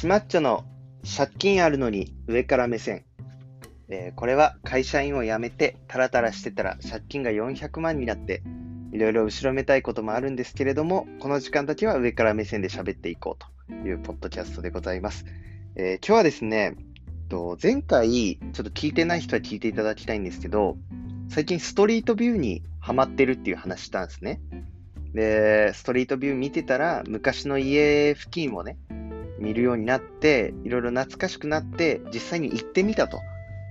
しまっちょの借金あるのに上から目線。えーこれは会社員を辞めてタラタラしてたら借金が400万になっていろいろ後ろめたいこともあるんですけれども、この時間だけは上から目線で喋っていこうというポッドキャストでございます。えー今日はですね、と前回ちょっと聞いてない人は聞いていただきたいんですけど、最近ストリートビューにハマってるっていう話したんですね。で、ストリートビュー見てたら、昔の家付近をね、見るようになって、いろいろ懐かしくなって、実際に行ってみたと。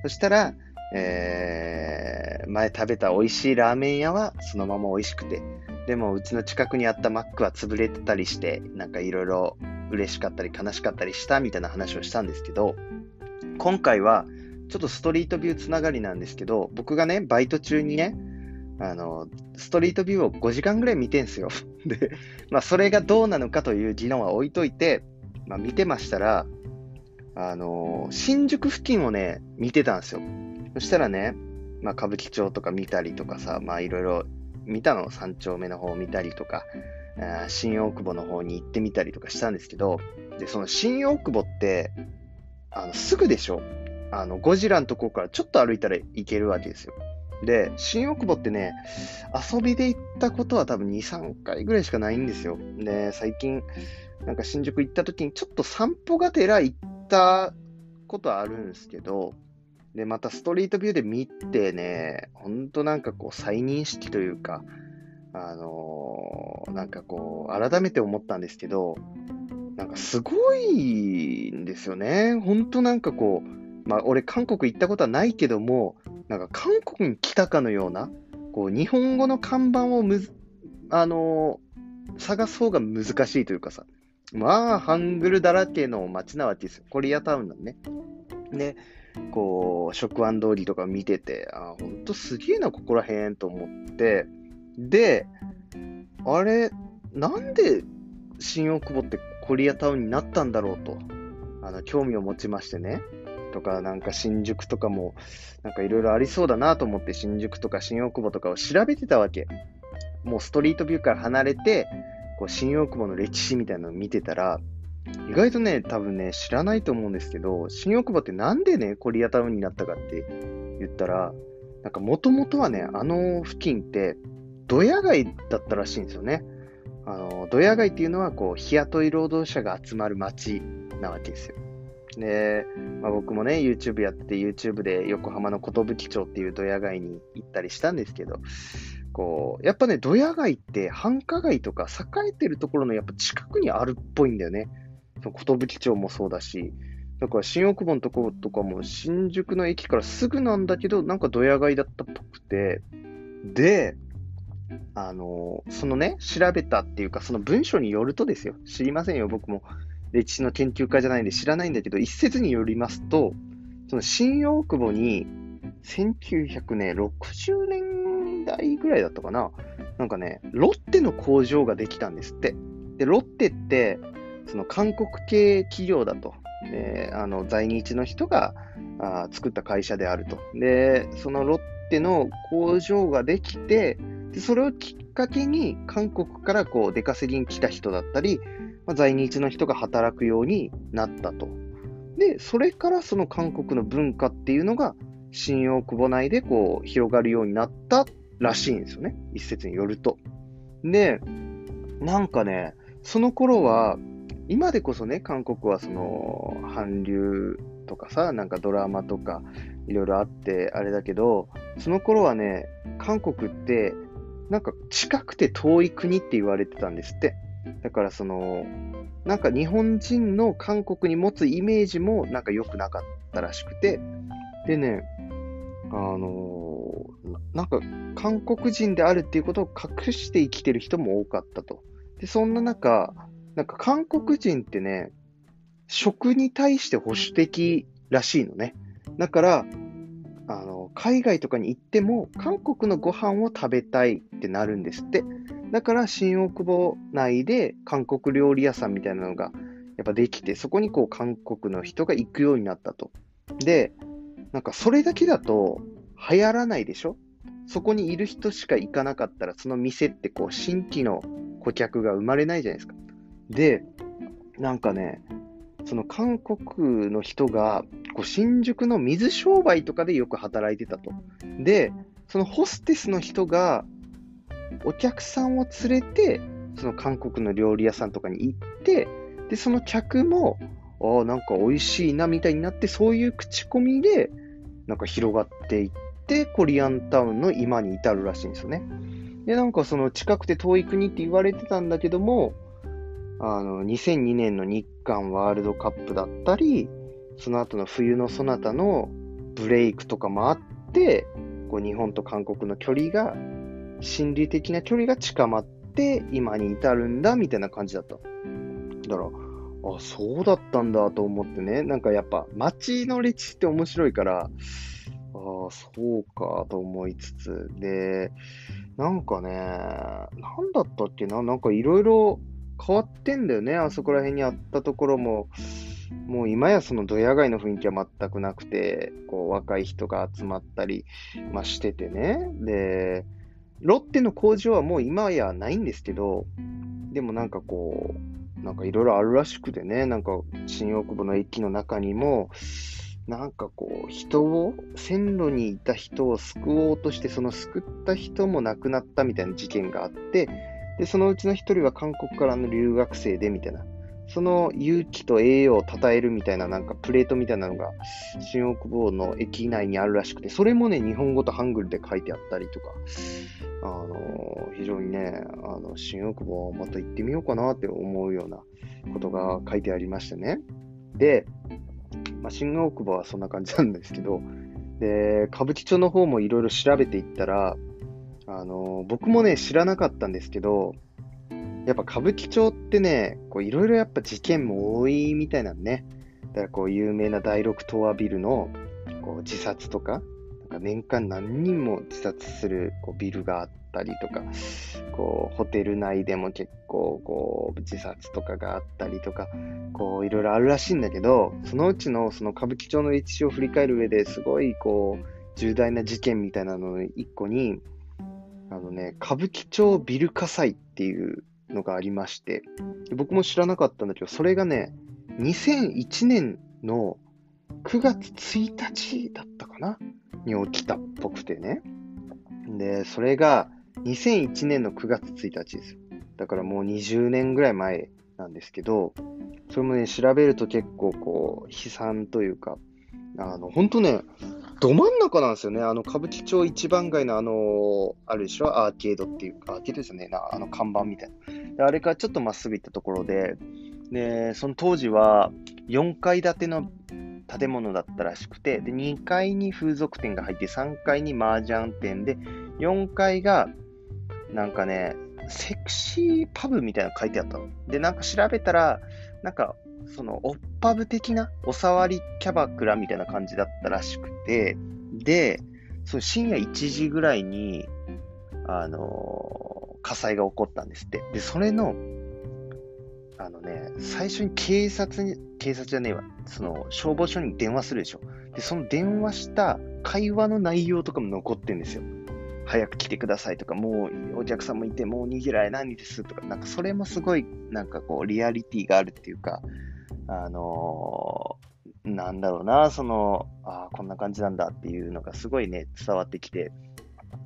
そしたら、えー前食べた美味しいラーメン屋はそのまま美味しくて、でもうちの近くにあったマックは潰れてたりして、なんかいろいろ嬉しかったり悲しかったりしたみたいな話をしたんですけど、今回はちょっとストリートビューつながりなんですけど、僕がね、バイト中にね、あの、ストリートビューを5時間ぐらい見てんすよ。で、まあ、それがどうなのかという議論は置いといて、まあ、見てましたら、あの、新宿付近をね、見てたんですよ。そしたらね、まあ、歌舞伎町とか見たりとかさ、まあ、いろいろ見たの、三丁目の方を見たりとか、新大久保の方に行ってみたりとかしたんですけど、で、その新大久保って、あの、すぐでしょ？あの、ゴジラのとこからちょっと歩いたら行けるわけですよ。で、新大久保ってね、遊びで行ったことは多分2、3回ぐらいしかないんですよ。で、最近、なんか新宿行った時にちょっと散歩がてら行ったことあるんですけど、で、またストリートビューで見てね、ほんとなんかこう再認識というか、あのーなんかこう、改めて思ったんですけど、なんかすごいんですよね。ほんとなんかこう、まあ俺韓国行ったことはないけども、なんか韓国に来たかのような、こう日本語の看板をむず、あのー探す方が難しいというかさ、まあ、ハングルだらけの街なわけですよ。コリアタウンなんね。で、こう、食安通りとか見てて、あ、ほんとすげえな、ここらへんと思って、で、あれ、なんで新大久保ってコリアタウンになったんだろうと、あの、興味を持ちましてね。とか、なんか新宿とかも、なんかいろいろありそうだなと思って、新宿とか新大久保とかを調べてたわけ。もうストリートビューから離れて、こう新大久保の歴史みたいなのを見てたら、意外とね、多分ね、知らないと思うんですけど、新大久保ってなんでね、コリアタウンになったかって言ったら、なんかもともとはね、あの付近って、ドヤ街だったらしいんですよね。あの、ドヤ街っていうのは、こう、日雇い労働者が集まる街なわけですよ。で、まあ、僕もね、YouTube やってて、YouTube で横浜の寿町っていうドヤ街に行ったりしたんですけど、こう、やっぱね、ドヤ街って繁華街とか栄えてるところのやっぱ近くにあるっぽいんだよね。その寿町もそうだし、だから新大久保のところとかも新宿の駅からすぐなんだけど、なんかドヤ街だったっぽくて、で、あの、そのね、調べたっていうか、その文章によるとですよ。知りませんよ、僕も。歴史の研究家じゃないんで知らないんだけど、一説によりますと、その新大久保に、1960年代ぐらいだったかな。なんかね、ロッテの工場ができたんですって。で、ロッテって、その韓国系企業だと。で、あの、在日の人があ作った会社であると。で、そのロッテの工場ができて、でそれをきっかけに韓国からこう出稼ぎに来た人だったり、まあ、在日の人が働くようになったと。で、それからその韓国の文化っていうのが新大久保内でこう広がるようになったらしいんですよね。一説によると。で、なんかね、その頃は、今でこそね、韓国はその韓流とかさ、なんかドラマとかいろいろあってあれだけど、その頃はね、韓国ってなんか近くて遠い国って言われてたんですって。だからその、なんか日本人の韓国に持つイメージもなんか良くなかったらしくて、でね、あのななんか韓国人であるっていうことを隠して生きてる人も多かったと。で、そんな中、なんか韓国人ってね、食に対して保守的らしいのね。だから、あの、海外とかに行っても、韓国のご飯を食べたいってなるんですって。だから、新大久保内で韓国料理屋さんみたいなのが、やっぱできて、そこにこう、韓国の人が行くようになったと。で、なんかそれだけだと流行らないでしょ？そこにいる人しか行かなかったら、その店ってこう、新規の顧客が生まれないじゃないですか。で、なんかね、その韓国の人が、こう新宿の水商売とかでよく働いてたと。で、そのホステスの人が、お客さんを連れて、その韓国の料理屋さんとかに行って、で、その客も、ああ、なんか美味しいなみたいになって、そういう口コミで、なんか広がっていって、コリアンタウンの今に至るらしいんですよね。で、なんかその近くて遠い国って言われてたんだけども、あの、2002年の日韓ワールドカップだったり、その後の冬のそなたのブレイクとかもあって、こう日本と韓国の距離が、心理的な距離が近まって、今に至るんだ、みたいな感じだった。だから、あ、そうだったんだと思ってね、なんかやっぱ街の歴史って面白いから、ああ、そうかと思いつつ、で、なんかね、なんだったっけな、なんかいろいろ変わってんだよね、あそこら辺にあったところも。もう今やそのドヤ街の雰囲気は全くなくて、こう若い人が集まったり、まあ、しててね。で、ロッテの工場はもう今やないんですけど、でもなんかこう、なんかいろいろあるらしくてね、なんか新大久保の駅の中にも、なんかこう、人を、線路にいた人を救おうとして、その救った人も亡くなったみたいな事件があって、で、そのうちの一人は韓国からの留学生で、みたいな。その勇気と栄養を称えるみたいな、なんかプレートみたいなのが、新大久保の駅内にあるらしくて、それもね、日本語とハングルで書いてあったりとか、あの、非常にね、あの、新大久保をまた行ってみようかなって思うようなことが書いてありましてね。で、まあ、新大久保はそんな感じなんですけど、で、歌舞伎町の方もいろいろ調べていったら、あの、僕もね、知らなかったんですけど、やっぱ歌舞伎町ってね、いろいろやっぱ事件も多いみたいなんね。だからこう有名な第6東亜ビルのこう自殺とか、なんか年間何人も自殺するこうビルがあったりとか、こうホテル内でも結構こう自殺とかがあったりとか、こういろいろあるらしいんだけど、そのうちのその歌舞伎町の歴史を振り返る上ですごいこう重大な事件みたいなのの一個に、あのね、歌舞伎町ビル火災っていうのがありまして、僕も知らなかったんだけど、それがね、2001年の9月1日だったかなに起きたっぽくてね。で、それが2001年の9月1日ですよ。だからもう20年ぐらい前なんですけど、それもね、調べると結構こう、悲惨というか、あの、本当ね、ど真ん中なんですよね。あの、歌舞伎町一番街のあの、あるでしょ？アーケードっていうか、アーケードですよね。なあの看板みたいな。であれからちょっとまっすぐ行ったところで、で、その当時は4階建ての建物だったらしくて、で、2階に風俗店が入って、3階に麻雀店で、4階が、なんかね、セクシーパブみたいなの書いてあったの。で、なんか調べたら、なんかその、オッパブ的なお触りキャバクラみたいな感じだったらしくて、で、その深夜1時ぐらいに、あのー、火災が起こったんですって。で、それの、あのね、最初に警察に、警察じゃねえわ、その消防署に電話するでしょ。で、その電話した会話の内容とかも残ってるんですよ。早く来てくださいとか、もうお客さんもいて、もう逃げられないですとか、なんかそれもすごい、なんかこう、リアリティがあるっていうか、あのー、なんだろうな、その、あ、こんな感じなんだっていうのがすごいね、伝わってきて。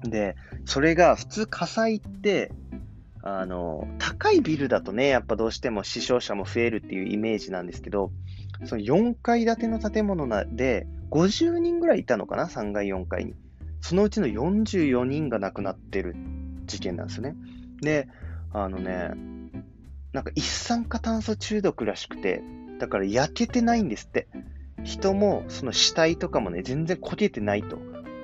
で、それが普通火災って、あの、高いビルだとね、やっぱどうしても死傷者も増えるっていうイメージなんですけど、その4階建ての建物で50人ぐらいいたのかな、3階、4階に。そのうちの44人が亡くなってる事件なんですね。で、あのね、なんか一酸化炭素中毒らしくて、だから焼けてないんですって。人も、その死体とかもね、全然焦げてないと。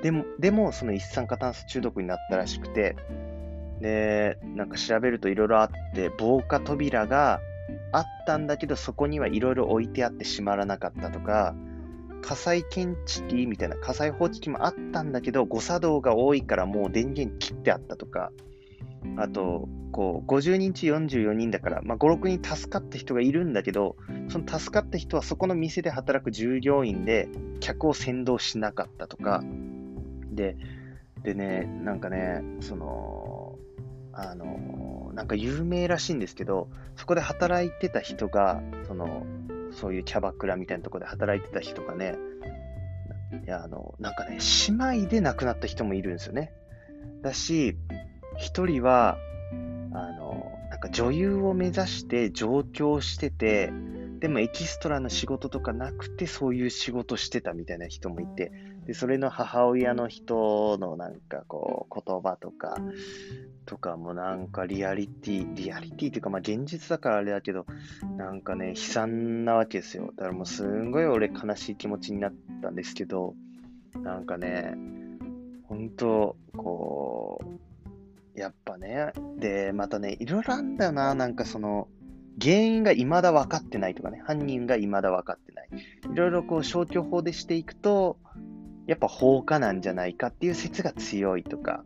でも、でも、その一酸化炭素中毒になったらしくて、で、なんか調べるといろいろあって、防火扉があったんだけど、そこにはいろいろ置いてあって閉まらなかったとか、火災検知器みたいな火災報知器もあったんだけど、誤作動が多いからもう電源切ってあったとか、あと、こう、50人中44人だから、まあ、5、6人助かった人がいるんだけど、その助かった人はそこの店で働く従業員で、客を先導しなかったとか、で、でね、なんかね、その、あの、なんか有名らしいんですけど、そこで働いてた人が、その、そういうキャバクラみたいなところで働いてた人がね、いや、あの、なんかね、姉妹で亡くなった人もいるんですよね。だし、一人は、あの、なんか女優を目指して上京してて、でもエキストラの仕事とかなくて、そういう仕事してたみたいな人もいて、で、それの母親の人のなんかこう、言葉とか、とかもなんかリアリティ、リアリティっていうか、まあ現実だからあれだけど、なんかね、悲惨なわけですよ。だからもうすんごい俺悲しい気持ちになったんですけど、なんかね、本当こう、やっぱね、で、またね、いろいろあるんだよな、なんかその、原因が未だ分かってないとかね、犯人が未だ分かってない。いろいろこう消去法でしていくと、やっぱ放火なんじゃないかっていう説が強いとか。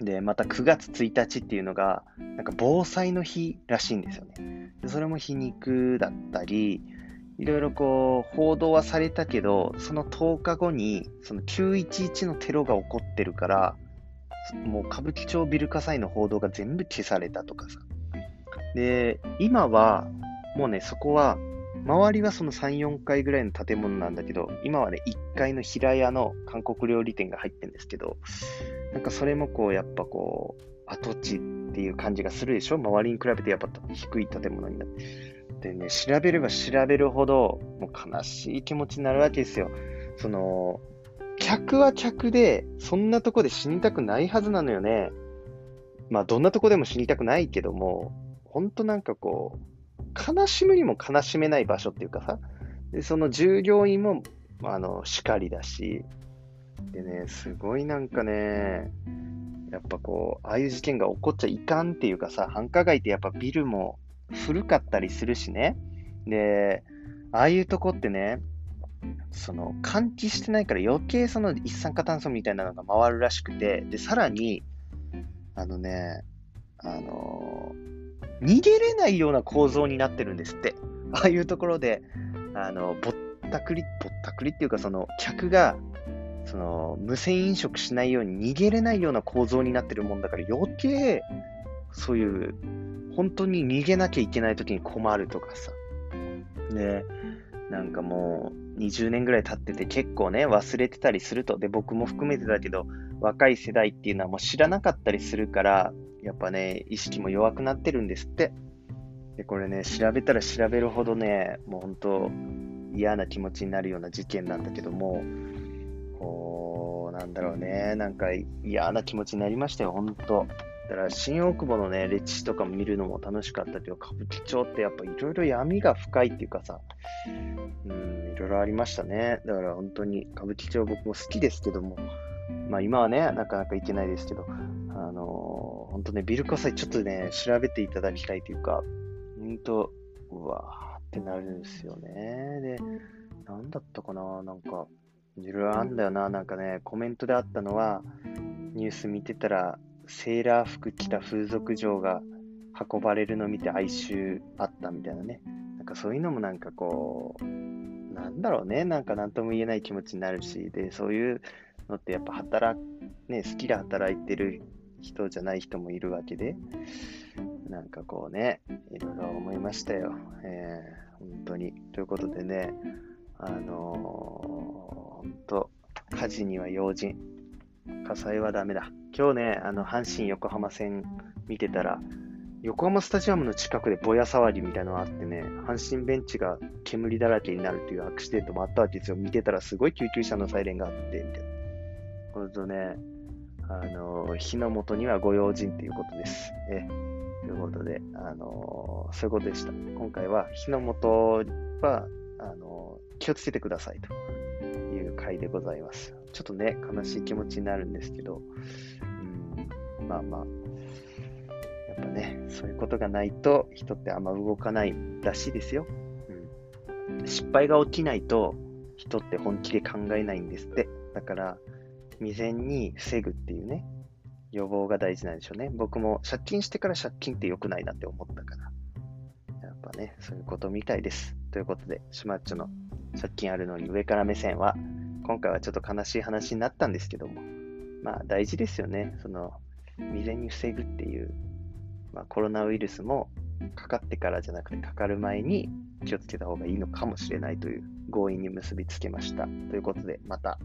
で、また9月1日っていうのが、なんか防災の日らしいんですよね。でそれも皮肉だったり、いろいろこう報道はされたけど、その10日後にその911のテロが起こってるから、もう歌舞伎町ビル火災の報道が全部消されたとかさ。で、今は、もうね、そこは、周りはその3、4階ぐらいの建物なんだけど、今はね、1階の平屋の韓国料理店が入ってるんですけど、なんかそれもこう、やっぱこう、跡地っていう感じがするでしょ？周りに比べてやっぱ低い建物になって。でね、調べれば調べるほど、もう悲しい気持ちになるわけですよ。その、客は客で、そんなとこで死にたくないはずなのよね。まあ、どんなとこでも死にたくないけども、本当なんかこう、悲しむにも悲しめない場所っていうかさ、でその従業員も、あの、叱りだし、でね、すごいなんかね、やっぱこう、ああいう事件が起こっちゃいかんっていうかさ、繁華街ってやっぱビルも古かったりするしね。で、ああいうとこってね、その換気してないから余計その一酸化炭素みたいなのが回るらしくて、で、さらに、あのね、あの逃げれないような構造になってるんですって。ああいうところで、あの、ぼったくり、ぼったくりっていうか、その、客が、その、無線飲食しないように逃げれないような構造になってるもんだから余計、そういう、本当に逃げなきゃいけない時に困るとかさ。で、なんかもう、20年ぐらい経ってて結構ね、忘れてたりすると。で、僕も含めてだけど、若い世代っていうのはもう知らなかったりするから、やっぱね、意識も弱くなってるんですって。で、これね、調べたら調べるほどね、もう本当、嫌な気持ちになるような事件なんだけども、こう、なんだろうね、なんか嫌な気持ちになりましたよ、本当。だから新大久保のね、歴史とか見るのも楽しかったけど、歌舞伎町ってやっぱいろいろ闇が深いっていうかさ、うん、いろいろありましたね。だから本当に歌舞伎町僕も好きですけども、まあ今はね、なかなか行けないですけど、あのー、本当ね、ビル火災ちょっとね、調べていただきたいというか、本当、うわーってなるんですよね。で、なんだったかな、なんか、いろいろあんだよな、なんかね、コメントであったのは、ニュース見てたら、セーラー服着た風俗嬢が運ばれるの見て哀愁あったみたいなね。なんかそういうのもなんかこう、なんだろうね、なんか何とも言えない気持ちになるし、で、そういうのってやっぱ働ね、好きで働いてる人じゃない人もいるわけで、なんかこうね、いろいろ思いましたよ。えー、本当に。ということでね、あのー、本当、火事には用心。火災はダメだ。今日ね、あの、阪神横浜戦見てたら、横浜スタジアムの近くでぼや騒ぎみたいなのがあってね、阪神ベンチが煙だらけになるというアクシデントもあったわけですよ。見てたらすごい救急車のサイレンがあって、みたいな。これとね、あの、火の元にはご用心ということです。えということで、あの、そういうことでした。今回は火の元は、あの、気をつけてくださいと回でございます。ちょっとね、悲しい気持ちになるんですけど、うん、まあまあ、やっぱね、そういうことがないと人ってあんま動かないらしいですよ。うん、失敗が起きないと人って本気で考えないんですって。だから、未然に防ぐっていうね、予防が大事なんでしょうね。僕も借金してから借金って良くないなって思ったから。やっぱね、そういうことみたいです。ということで、シュマッチョの借金あるのに上から目線は、今回はちょっと悲しい話になったんですけども、まあ大事ですよね。その、未然に防ぐっていう、まあコロナウイルスもかかってからじゃなくてかかる前に気をつけた方がいいのかもしれないという強引に結びつけました。ということで、また